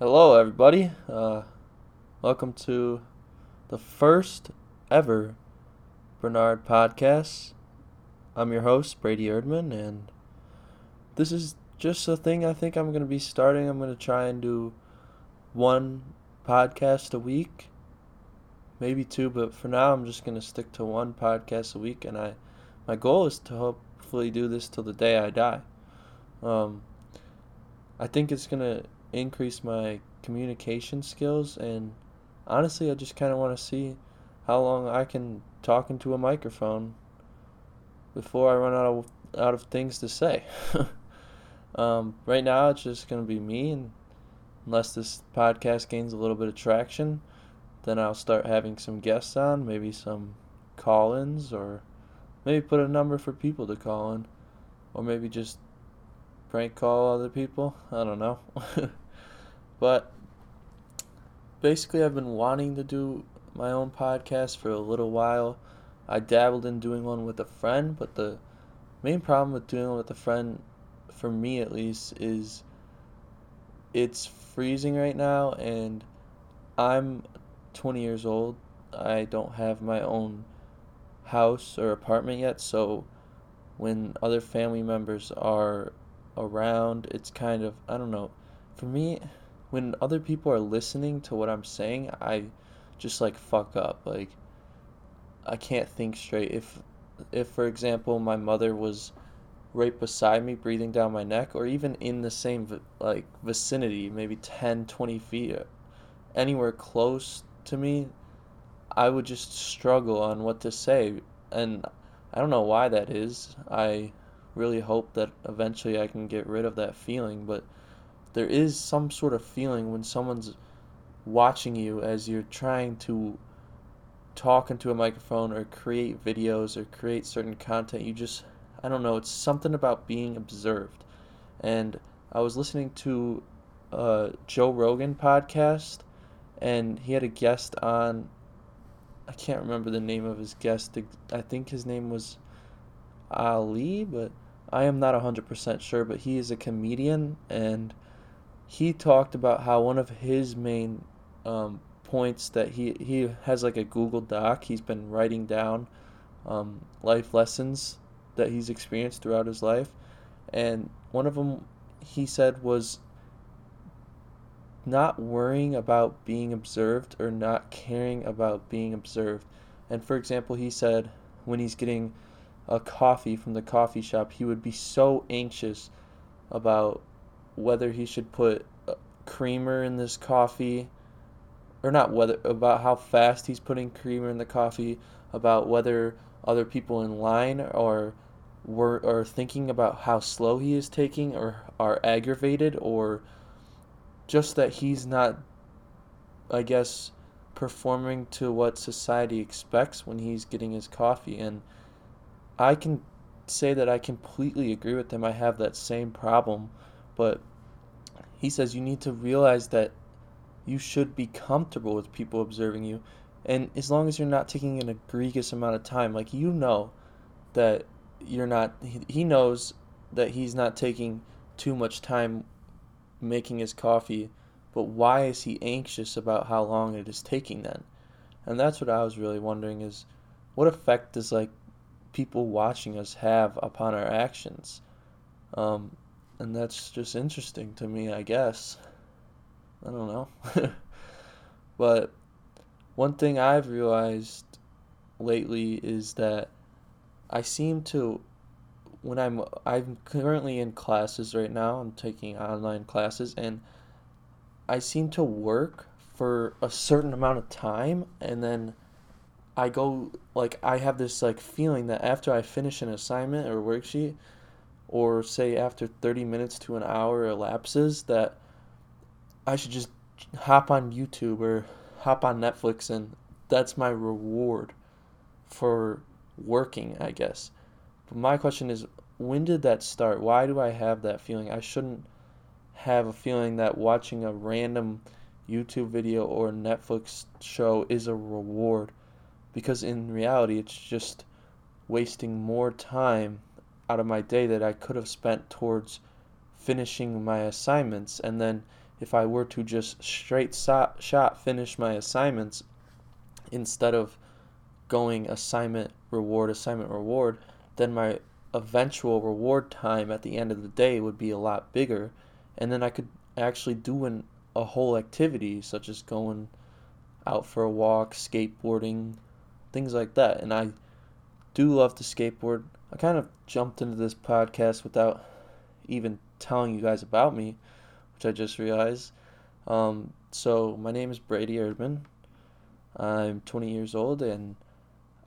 Hello, everybody. Uh, welcome to the first ever Bernard podcast. I'm your host, Brady Erdman, and this is just a thing I think I'm going to be starting. I'm going to try and do one podcast a week, maybe two, but for now, I'm just going to stick to one podcast a week, and I, my goal is to hopefully do this till the day I die. Um, I think it's going to increase my communication skills and honestly I just kind of want to see how long I can talk into a microphone before I run out of out of things to say. um, right now it's just going to be me and unless this podcast gains a little bit of traction, then I'll start having some guests on, maybe some call-ins or maybe put a number for people to call in or maybe just prank call other people. I don't know. But basically, I've been wanting to do my own podcast for a little while. I dabbled in doing one with a friend, but the main problem with doing one with a friend, for me at least, is it's freezing right now, and I'm 20 years old. I don't have my own house or apartment yet, so when other family members are around, it's kind of, I don't know, for me, when other people are listening to what I'm saying, I just like fuck up. Like I can't think straight. If if for example my mother was right beside me breathing down my neck or even in the same like vicinity, maybe 10, 20 feet uh, anywhere close to me, I would just struggle on what to say and I don't know why that is. I really hope that eventually I can get rid of that feeling, but there is some sort of feeling when someone's watching you as you're trying to talk into a microphone or create videos or create certain content. You just, I don't know, it's something about being observed. And I was listening to a Joe Rogan podcast, and he had a guest on. I can't remember the name of his guest. I think his name was Ali, but I am not 100% sure. But he is a comedian, and he talked about how one of his main um, points that he he has like a Google Doc. He's been writing down um, life lessons that he's experienced throughout his life, and one of them he said was not worrying about being observed or not caring about being observed. And for example, he said when he's getting a coffee from the coffee shop, he would be so anxious about whether he should put uh, creamer in this coffee or not whether about how fast he's putting creamer in the coffee about whether other people in line are were are thinking about how slow he is taking or are aggravated or just that he's not I guess performing to what society expects when he's getting his coffee and I can say that I completely agree with him. I have that same problem but he says you need to realize that you should be comfortable with people observing you. And as long as you're not taking an egregious amount of time, like you know that you're not, he knows that he's not taking too much time making his coffee, but why is he anxious about how long it is taking then? And that's what I was really wondering is what effect does like people watching us have upon our actions? Um, and that's just interesting to me, I guess. I don't know. but one thing I've realized lately is that I seem to when I'm I'm currently in classes right now. I'm taking online classes and I seem to work for a certain amount of time and then I go like I have this like feeling that after I finish an assignment or worksheet or say after 30 minutes to an hour elapses that I should just hop on YouTube or hop on Netflix and that's my reward for working, I guess. But my question is when did that start? Why do I have that feeling? I shouldn't have a feeling that watching a random YouTube video or Netflix show is a reward because in reality it's just wasting more time out of my day that I could have spent towards finishing my assignments. And then if I were to just straight shot finish my assignments instead of going assignment reward assignment reward, then my eventual reward time at the end of the day would be a lot bigger and then I could actually do an, a whole activity such as going out for a walk, skateboarding, things like that. And I do love to skateboard. I kind of jumped into this podcast without even telling you guys about me, which I just realized. Um, so, my name is Brady Erdman. I'm 20 years old and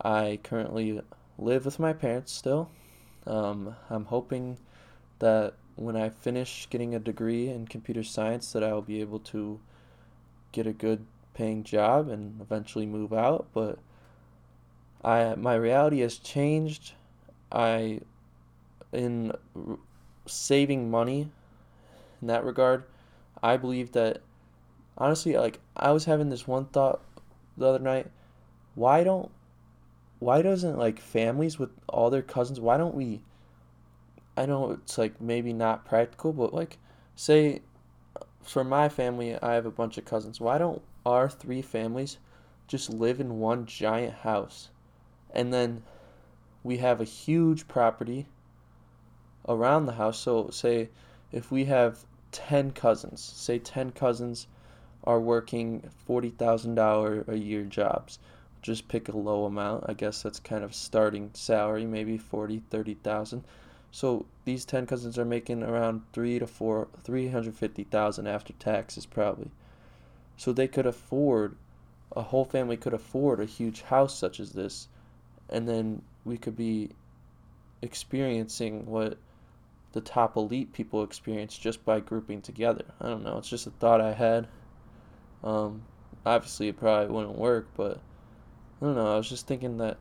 I currently live with my parents still. Um, I'm hoping that when I finish getting a degree in computer science that I will be able to get a good paying job and eventually move out, but I my reality has changed. I in saving money in that regard, I believe that honestly like I was having this one thought the other night, why don't why doesn't like families with all their cousins, why don't we I know it's like maybe not practical, but like say for my family, I have a bunch of cousins. Why don't our three families just live in one giant house? And then we have a huge property around the house. So say if we have 10 cousins, say 10 cousins are working $40,000 a year jobs. Just pick a low amount. I guess that's kind of starting salary, maybe 40, 30,000 so these ten cousins are making around three to four, three hundred fifty thousand after taxes probably. So they could afford, a whole family could afford a huge house such as this, and then we could be experiencing what the top elite people experience just by grouping together. I don't know. It's just a thought I had. Um, obviously, it probably wouldn't work, but I don't know. I was just thinking that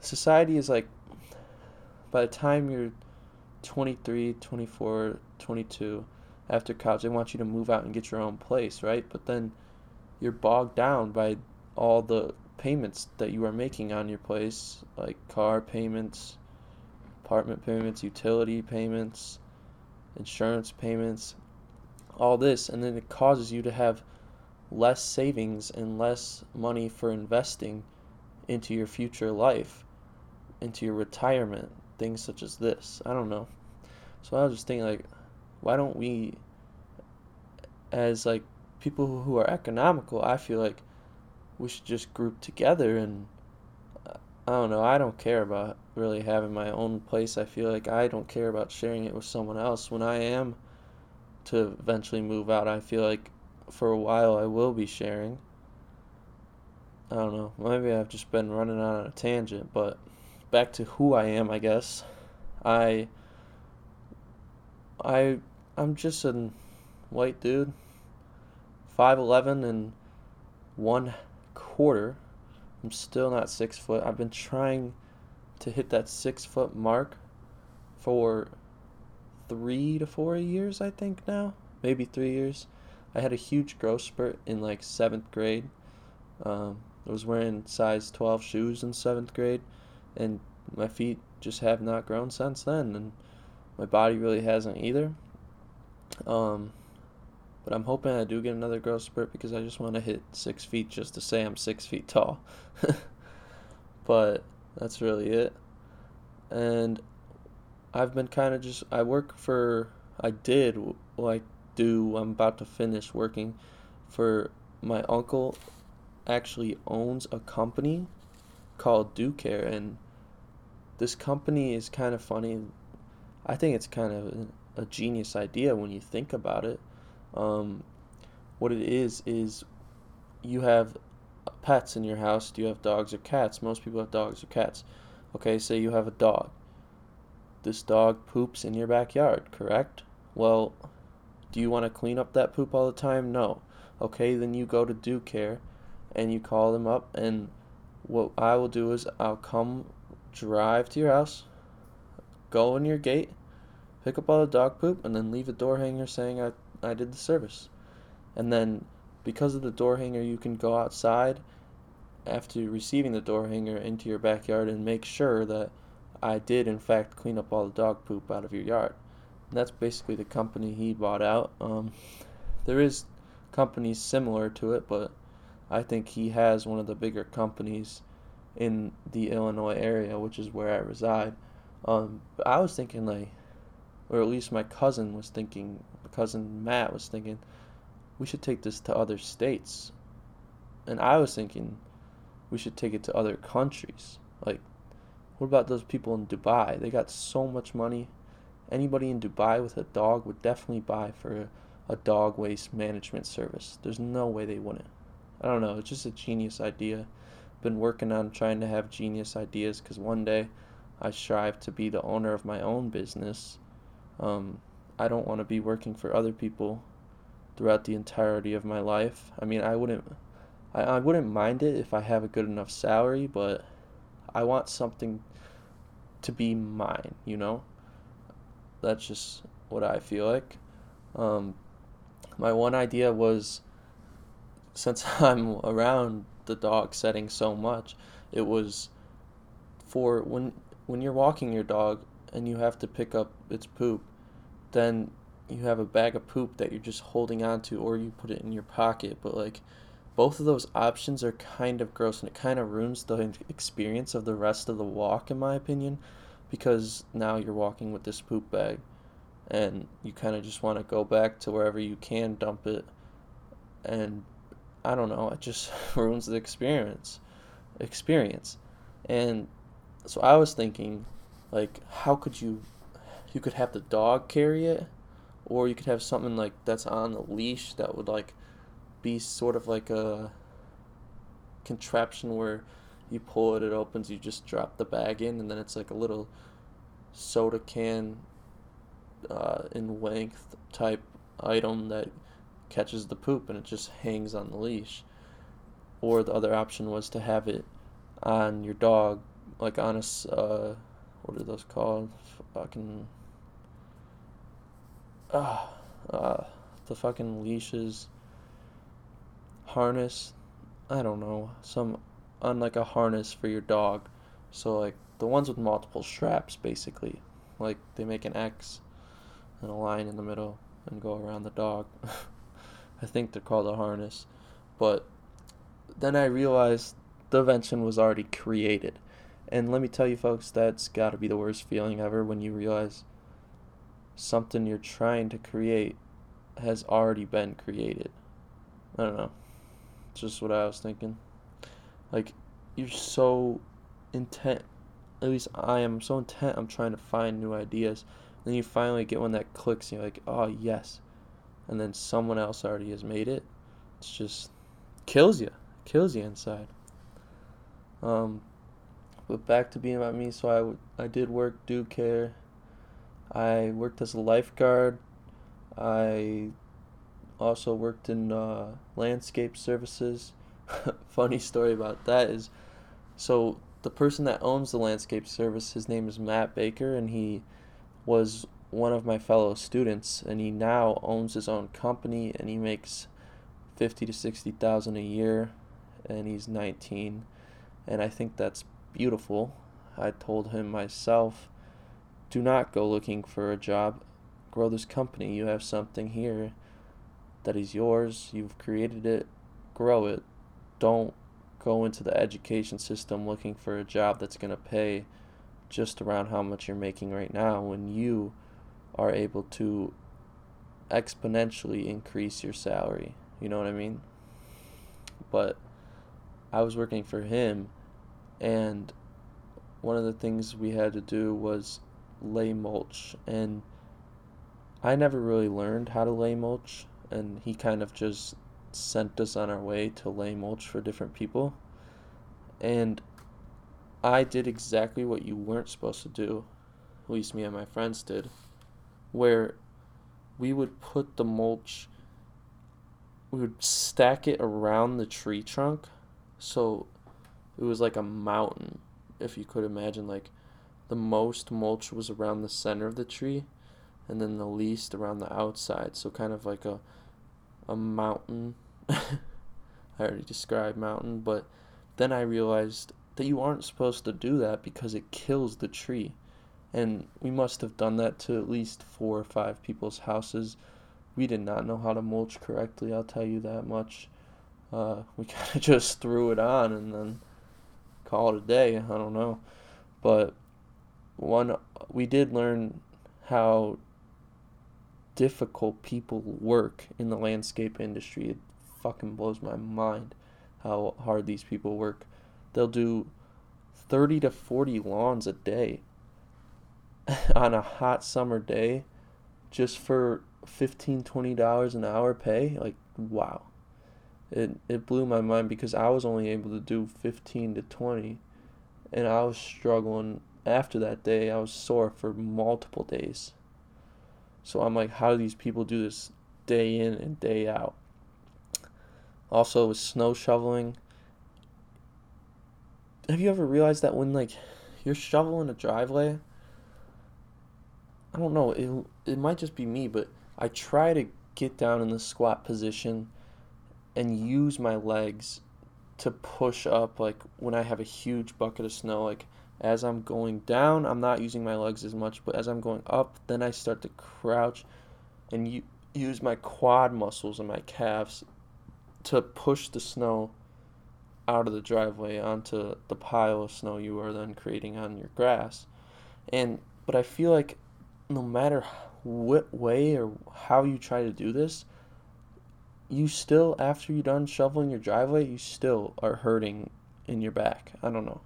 society is like, by the time you're 23, 24, 22 after college. They want you to move out and get your own place, right? But then you're bogged down by all the payments that you are making on your place, like car payments, apartment payments, utility payments, insurance payments, all this. And then it causes you to have less savings and less money for investing into your future life, into your retirement, things such as this. I don't know. So I was just thinking, like, why don't we, as like people who are economical, I feel like we should just group together and uh, I don't know. I don't care about really having my own place. I feel like I don't care about sharing it with someone else. When I am to eventually move out, I feel like for a while I will be sharing. I don't know. Maybe I've just been running on a tangent, but back to who I am, I guess. I I I'm just a white dude, five eleven and one quarter. I'm still not six foot. I've been trying to hit that six foot mark for three to four years, I think now, maybe three years. I had a huge growth spurt in like seventh grade. Um, I was wearing size 12 shoes in seventh grade, and my feet just have not grown since then, and my body really hasn't either. Um, but I'm hoping I do get another growth spurt because I just want to hit six feet just to say I'm six feet tall. but that's really it. And I've been kind of just, I work for, I did, like, do, I'm about to finish working for my uncle actually owns a company called Do Care and this company is kind of funny. I think it's kind of a genius idea when you think about it. Um, what it is is you have pets in your house. Do you have dogs or cats? Most people have dogs or cats. Okay, say you have a dog. This dog poops in your backyard, correct? Well, do you want to clean up that poop all the time? No. Okay, then you go to Do Care and you call them up and what I will do is I'll come drive to your house, go in your gate, pick up all the dog poop, and then leave a door hanger saying I, I did the service. And then because of the door hanger, you can go outside after receiving the door hanger into your backyard and make sure that I did, in fact, clean up all the dog poop out of your yard. And that's basically the company he bought out. Um, there is companies similar to it, but I think he has one of the bigger companies in the Illinois area, which is where I reside. Um, I was thinking like, or at least my cousin was thinking, cousin Matt was thinking, we should take this to other states, and I was thinking, we should take it to other countries. Like, what about those people in Dubai? They got so much money. Anybody in Dubai with a dog would definitely buy for a, a dog waste management service. There's no way they wouldn't. I don't know. It's just a genius idea. Been working on trying to have genius ideas because one day I strive to be the owner of my own business. Um, I don't want to be working for other people throughout the entirety of my life. I mean, I wouldn't, I, I wouldn't mind it if I have a good enough salary, but I want something to be mine. You know, that's just what I feel like. Um, my one idea was since I'm around the dog setting so much, it was for when when you're walking your dog and you have to pick up its poop, then you have a bag of poop that you're just holding on to or you put it in your pocket, but like both of those options are kind of gross and it kind of ruins the experience of the rest of the walk in my opinion because now you're walking with this poop bag and you kind of just want to go back to wherever you can dump it and I don't know, it just ruins the experience. Experience. And so I was thinking like how could you you could have the dog carry it or you could have something like that's on the leash that would like be sort of like a contraption where you pull it it opens you just drop the bag in and then it's like a little soda can uh, in length type item that catches the poop and it just hangs on the leash. Or the other option was to have it on your dog, like on a, uh, what are those called? Fucking, ah, uh, uh, the fucking leashes, harness, I don't know, some, unlike a harness for your dog. So like the ones with multiple straps, basically, like they make an X and a line in the middle and go around the dog. I think they're called a harness. But then I realized the invention was already created. And let me tell you, folks, that's got to be the worst feeling ever when you realize something you're trying to create has already been created. I don't know. It's just what I was thinking. Like, you're so intent, at least I am so intent, I'm trying to find new ideas. And Then you finally get one that clicks, and you're like, oh, yes, and then someone else already has made it, it's just kills you, kills you inside. Um, but back to being about me. So I, did work do care. I worked as a lifeguard. I also worked in uh, landscape services. Funny story about that is, so the person that owns the landscape service, his name is Matt Baker, and he was one of my fellow students, and he now owns his own company, and he makes fifty to sixty thousand a year, and he's nineteen, and I think that's beautiful. I told him myself, do not go looking for a job, grow this company. You have something here that is yours. You've created it, grow it. Don't go into the education system looking for a job that's going to pay just around how much you're making right now when you are able to exponentially increase your salary. You know what I mean? But I was working for him, and one of the things we had to do was lay mulch. And I never really learned how to lay mulch, and he kind of just sent us on our way to lay mulch for different people. And I did exactly what you weren't supposed to do, at least me and my friends did where we would put the mulch we would stack it around the tree trunk so it was like a mountain if you could imagine like the most mulch was around the center of the tree and then the least around the outside so kind of like a a mountain I already described mountain but then I realized that you aren't supposed to do that because it kills the tree and we must have done that to at least four or five people's houses we did not know how to mulch correctly. I'll tell you that much. Uh, we kind of just threw it on and then call it a day. I don't know, but one we did learn how difficult people work in the landscape industry. It fucking blows my mind how hard these people work. They'll do 30 to 40 lawns a day on a hot summer day just for 15 20 dollars an hour pay like wow it it blew my mind because I was only able to do 15 to 20 and I was struggling after that day I was sore for multiple days. So I'm like how do these people do this day in and day out? Also with snow shoveling have you ever realized that when like you're shoveling a driveway I don't know it it might just be me but I try to get down in the squat position and use my legs to push up like when I have a huge bucket of snow like as I'm going down I'm not using my legs as much but as I'm going up then I start to crouch and u- use my quad muscles and my calves to push the snow out of the driveway onto the pile of snow you are then creating on your grass. And but I feel like no matter what way or how you try to do this you still after you're done shoveling your driveway you still are hurting in your back. I don't know.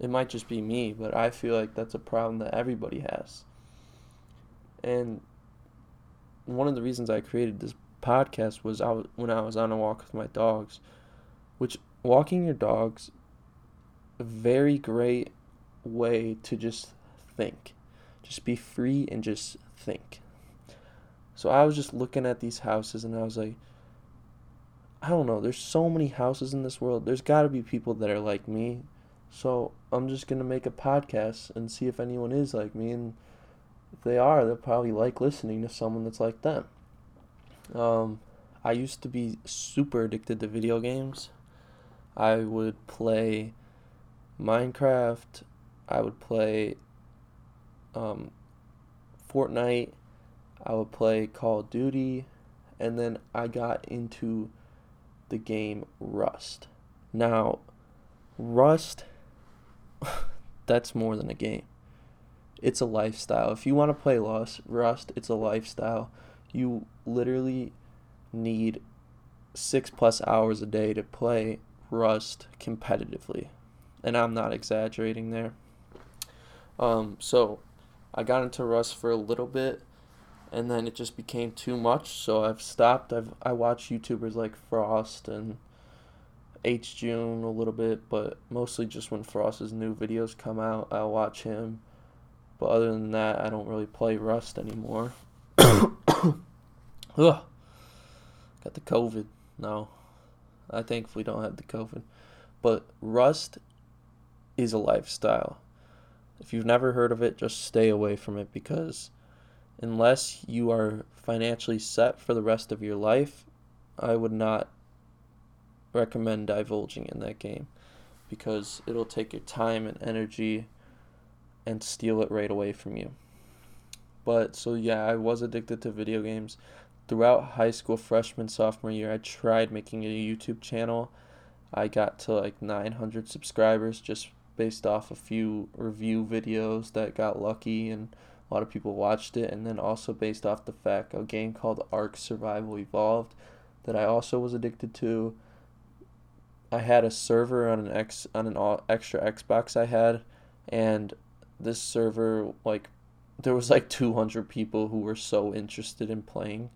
It might just be me but i feel like that's a problem that everybody has. And one of the reasons i created this podcast was I was, when i was on a walk with my dogs which walking your dogs a very great way to just think. Just be free and just think so I was just looking at these houses and I was like, I don't know, there's so many houses in this world. There's got to be people that are like me. So I'm just going to make a podcast and see if anyone is like me. And if they are, they'll probably like listening to someone that's like them. Um, I used to be super addicted to video games. I would play Minecraft. I would play um, Fortnite. I would play Call of Duty, and then I got into the game Rust. Now, Rust, that's more than a game. It's a lifestyle. If you want to play Rust, Rust, it's a lifestyle. You literally need six plus hours a day to play Rust competitively. And I'm not exaggerating there. Um, so I got into Rust for a little bit and then it just became too much. So I've stopped. I've I watch YouTubers like Frost and hJune a little bit, but mostly just when Frost's new videos come out, I'll watch him. But other than that, I don't really play Rust anymore. Ugh. Got the COVID. No. I thankfully don't have the COVID. But Rust is a lifestyle. If you've never heard of it, just stay away from it because unless you are financially set for the rest of your life, I would not recommend divulging in that game because it'll take your time and energy and steal it right away from you. But so yeah, I was addicted to video games. Throughout high school, freshman, sophomore year, I tried making a YouTube channel. I got to like 900 subscribers just based off a few review videos that got lucky and a lot of people watched it, and then also based off the fact a game called Ark Survival Evolved that I also was addicted to. I had a server on an X on an extra Xbox I had, and this server like there was like 200 people who were so interested in playing.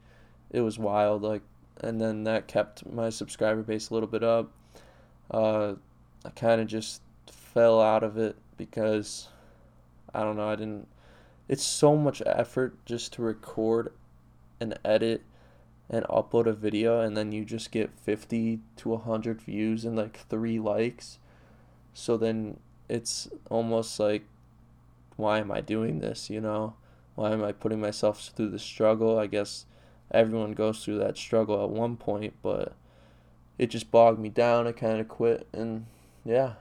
It was wild, like, and then that kept my subscriber base a little bit up. Uh, I kind of just fell out of it because I don't know. I didn't it's so much effort just to record and edit and upload a video and then you just get 50 to 100 views and like 3 likes. So then it's almost like why am i doing this you know? Why am i putting myself through the struggle? I guess everyone goes through that struggle at one point but it just bogged me down. I kind of quit and yeah.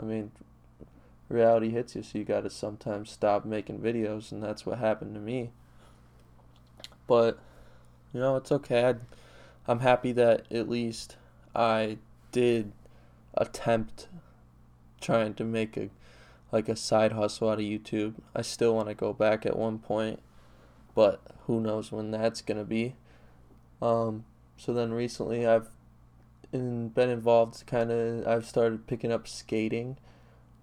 I mean reality hits you, so you got to sometimes stop making videos, and that's what happened to me. But you know, it's okay. I'm happy that at least I did attempt trying to make a like a side hustle out of YouTube. I still want to go back at one point, but who knows when that's gonna be. Um, so then recently I've in, been involved. Kind of I've started picking up skating.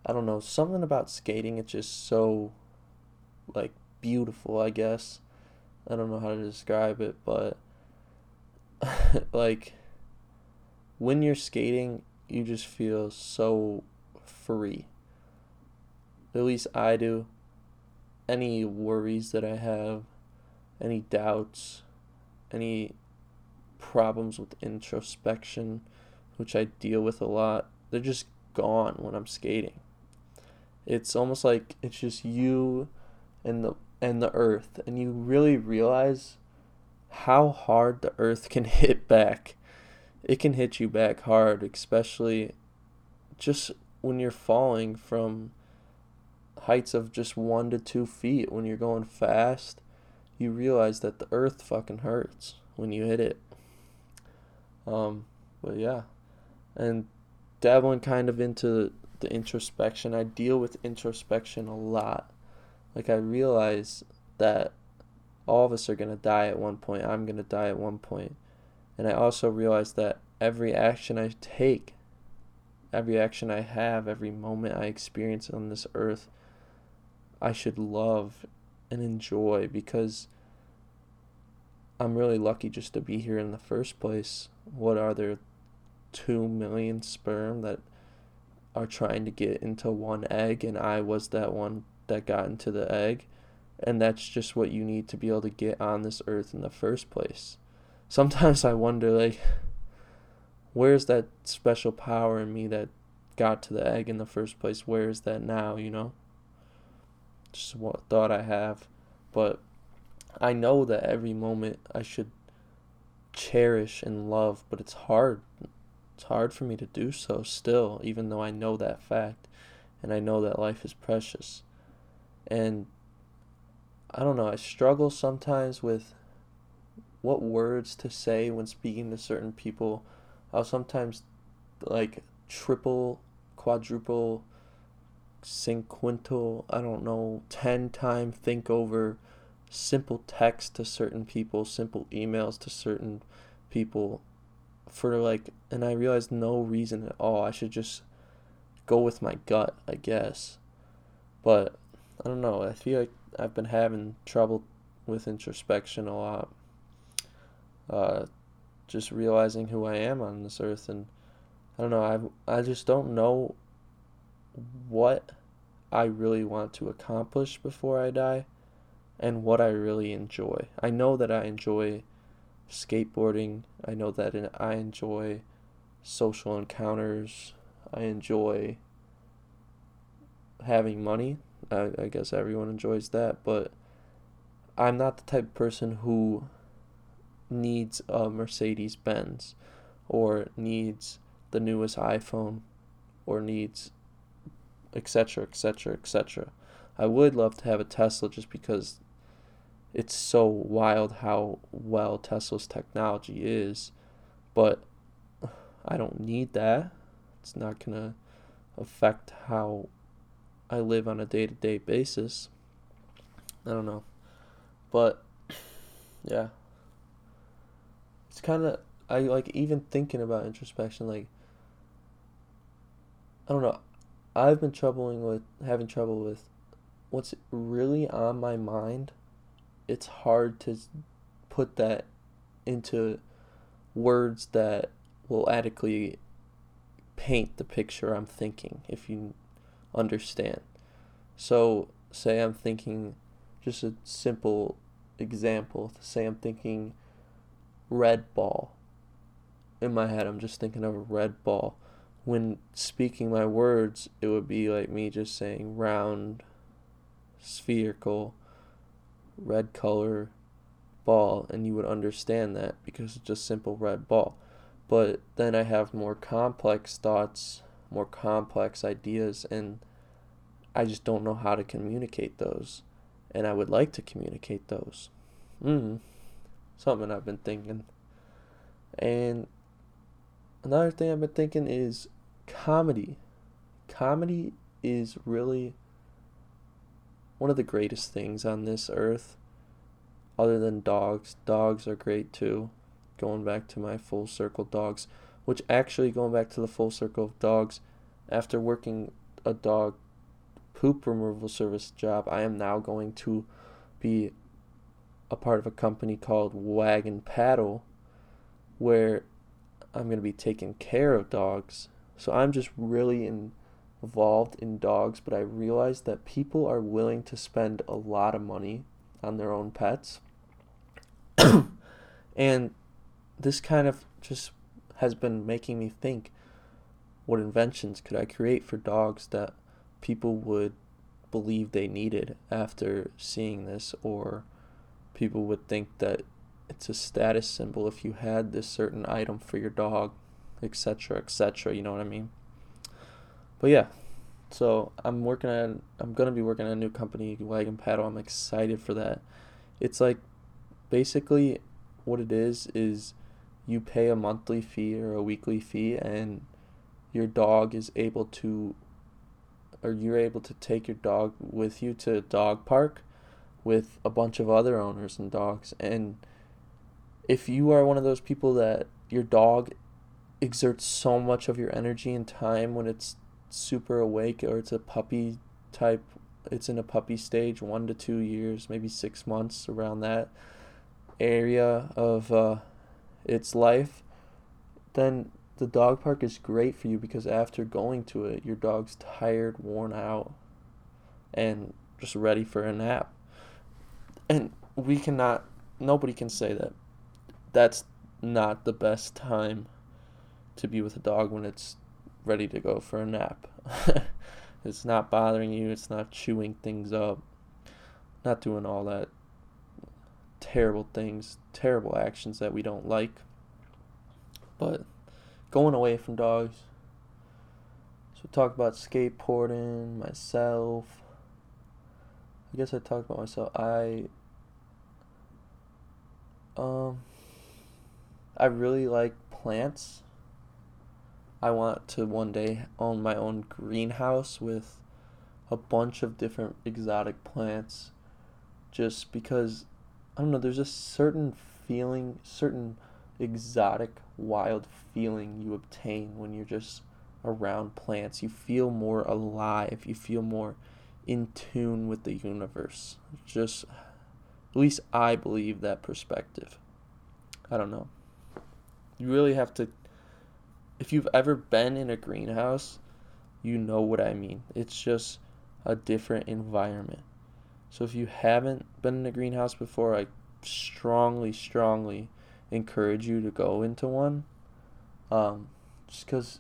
I don't know something about skating. It's just so like beautiful. I guess I don't know how to describe it, but like when you're skating, you just feel so free. At least I do. Any worries that I have, any doubts, any problems with introspection, which I deal with a lot, they're just gone when I'm skating. It's almost like it's just you and the and the earth and you really realize how hard the earth can hit back. It can hit you back hard, especially just when you're falling from heights of just one to two feet. When you're going fast, you realize that the earth fucking hurts when you hit it. Um, but yeah, and dabbling kind of into the introspection. I deal with introspection a lot. Like I realize that all of us are going to die at one point. I'm going to die at one point. And I also realize that every action I take, every action I have, every moment I experience on this earth, I should love and enjoy because I'm really lucky just to be here in the first place. What are there? Two million sperm that are trying to get into one egg, and I was that one that got into the egg. And that's just what you need to be able to get on this earth in the first place. Sometimes I wonder, like, where's that special power in me that got to the egg in the first place? Where is that now, you know? Just what thought I have. But I know that every moment I should cherish and love, but it's hard. It's hard for me to do so still, even though I know that fact and I know that life is precious. And I don't know, I struggle sometimes with what words to say when speaking to certain people. I'll sometimes like triple, quadruple, cinquintal, I don't know, 10 time think over simple text to certain people, simple emails to certain people for like and I realized no reason at all. I should just go with my gut, I guess. But I don't know. I feel like I've been having trouble with introspection a lot. Uh, just realizing who I am on this earth, and I don't know. I I just don't know what I really want to accomplish before I die, and what I really enjoy. I know that I enjoy skateboarding. I know that and I enjoy social encounters. I enjoy having money. I, I guess everyone enjoys that, but I'm not the type of person who needs a Mercedes Benz or needs the newest iPhone or needs etc etc etc. I would love to have a Tesla just because it's so wild how well Tesla's technology is, but I don't need that. It's not going to affect how I live on a day to day basis. I don't know. But yeah. It's kind of I like even thinking about introspection like I don't know. I've been troubling with having trouble with what's really on my mind. It's hard to put that into words that will adequately paint the picture I'm thinking if you understand. So, say I'm thinking, just a simple example, say I'm thinking red ball. In my head, I'm just thinking of a red ball. When speaking my words, it would be like me just saying round, spherical, red color ball, and you would understand that because it's just simple red ball. But then I have more complex thoughts more complex ideas and I just don't know how to communicate those and I would like to communicate those. Mm. something I've been thinking. And another thing I've been thinking is comedy. Comedy is really one of the greatest things on this earth other than dogs. Dogs are great too. Going back to my full circle dogs, which actually going back to the full circle of dogs, after working a dog poop removal service job, I am now going to be a part of a company called Wagon Paddle where I'm going to be taking care of dogs. So I'm just really involved in dogs, but I realize that people are willing to spend a lot of money on their own pets. and this kind of just has been making me think what inventions could I create for dogs that people would believe they needed after seeing this, or people would think that it's a status symbol if you had this certain item for your dog, etc., etc. You know what I mean? But yeah, so I'm working on. I'm gonna be working on a new company, Wagon Paddle. I'm excited for that. It's like basically what it is is you pay a monthly fee or a weekly fee, and your dog is able to, or you're able to take your dog with you to a dog park with a bunch of other owners and dogs. And if you are one of those people that your dog exerts so much of your energy and time when it's super awake or it's a puppy type it's in a puppy stage one to two years maybe six months around that area of uh, its life then the dog park is great for you because after going to it your dog's tired worn out and just ready for a nap. And we cannot nobody can say that that's not the best time to be with a dog when it's ready to go for a nap. it's not bothering you, it's not chewing things up, not doing all that terrible things, terrible actions that we don't like. But going away from dogs. So talk about skateboarding, myself. I guess I talked about myself. I um I really like plants. I want to one day own my own greenhouse with a bunch of different exotic plants just because I don't know, there's a certain feeling, certain exotic, wild feeling you obtain when you're just around plants. You feel more alive, you feel more in tune with the universe. Just, at least I believe that perspective. I don't know. You really have to if you've ever been in a greenhouse, you know what I mean. It's just a different environment. So if you haven't been in a greenhouse before, I strongly, strongly encourage you to go into one. Um, just because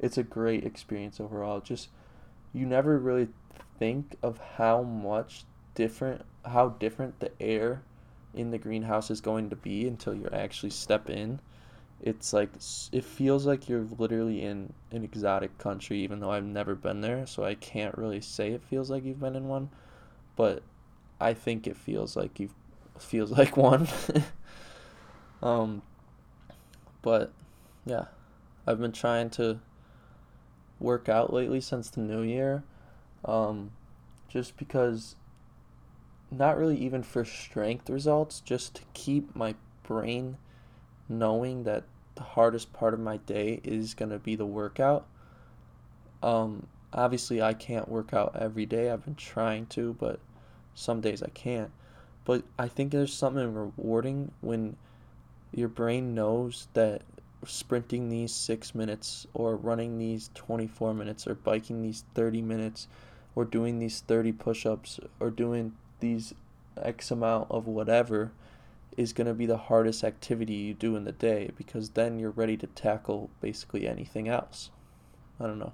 it's a great experience overall. Just you never really think of how much different, how different the air in the greenhouse is going to be until you actually step in it's like it feels like you're literally in an exotic country even though I've never been there so I can't really say it feels like you've been in one but I think it feels like you feels like one. Um but yeah I've been trying to work out lately since the new year um just because not really even for strength results just to keep my brain knowing that the hardest part of my day is going to be the workout. Um, obviously, I can't work out every day. I've been trying to, but some days I can't. But I think there's something rewarding when your brain knows that sprinting these six minutes or running these 24 minutes or biking these 30 minutes or doing these 30 push ups or doing these X amount of whatever is going to be the hardest activity you do in the day because then you're ready to tackle basically anything else. I don't know.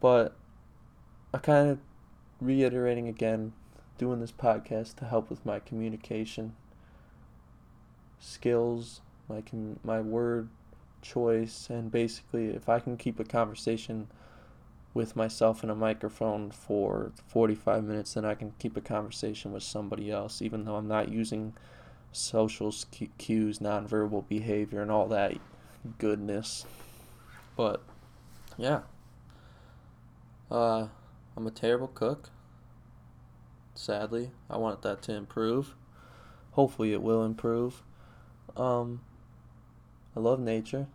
But I kind of reiterating again, doing this podcast to help with my communication skills, my com- my word choice, and basically if I can keep a conversation with myself in a microphone for 45 minutes, then I can keep a conversation with somebody else, even though I'm not using social cues, nonverbal behavior, and all that goodness. But yeah, uh, I'm a terrible cook. Sadly, I want that to improve. Hopefully, it will improve. Um, I love nature.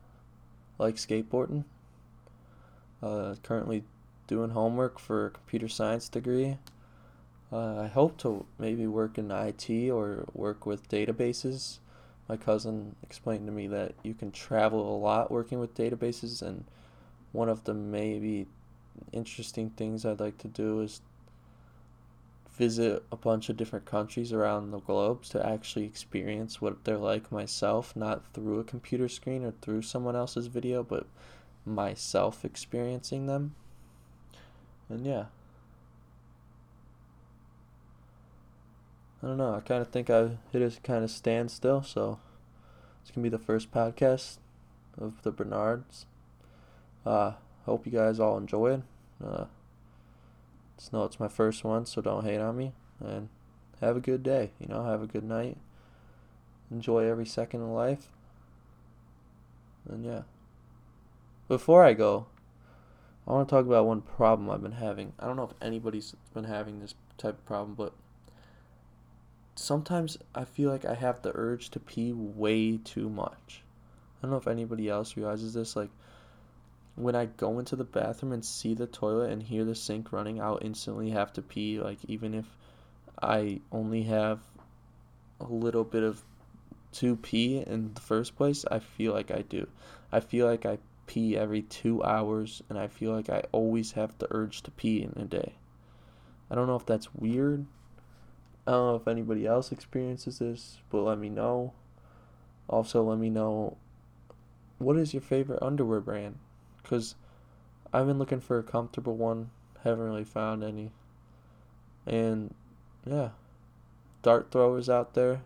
like skateboarding. Uh, currently doing homework for a computer science degree. Uh, I hope to maybe work in IT or work with databases. My cousin explained to me that you can travel a lot working with databases, and one of the maybe interesting things I'd like to do is visit a bunch of different countries around the globe to actually experience what they're like myself, not through a computer screen or through someone else's video, but myself experiencing them. And yeah. I don't know. I kind of think I hit a kind of standstill, so it's gonna be the first podcast of the Bernards. Uh, hope you guys all enjoy it. Uh, just know it's my first one, so don't hate on me. And have a good day. You know, have a good night. Enjoy every second of life. And yeah. Before I go, I want to talk about one problem I've been having. I don't know if anybody's been having this type of problem, but sometimes I feel like I have the urge to pee way too much. I don't know if anybody else realizes this. Like, when I go into the bathroom and see the toilet and hear the sink running, I'll instantly have to pee. Like, even if I only have a little bit of to pee in the first place, I feel like I do. I feel like I pee every two hours, and I feel like I always have the urge to pee in a day. I don't know if that's weird. I don't know if anybody else experiences this, but let me know. Also, let me know what is your favorite underwear brand? Because I've been looking for a comfortable one, haven't really found any. And yeah, dart throwers out there.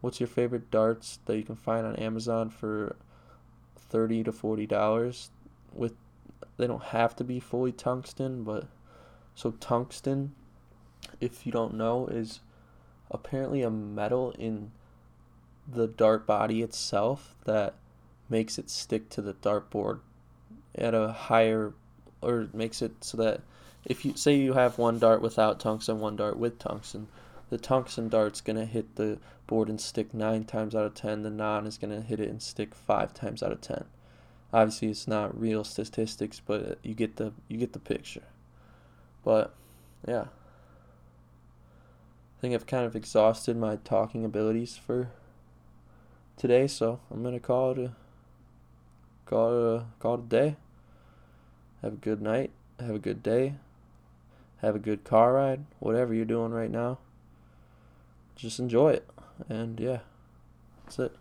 What's your favorite darts that you can find on Amazon for thirty to forty dollars? With they don't have to be fully tungsten, but so tungsten, if you don't know, is apparently a metal in the dart body itself that makes it stick to the dartboard at a higher or makes it so that if you say you have one dart without tungsten, one dart with tungsten, the tungsten dart's gonna hit the board and stick nine times out of ten. The non is gonna hit it and stick five times out of ten. Obviously, it's not real statistics, but you get the you get the picture. But yeah, I think I've kind of exhausted my talking abilities for today, so I'm gonna call it a call it a, call it a day. Have a good night. Have a good day. Have a good car ride. Whatever you're doing right now. Just enjoy it. And yeah, that's it.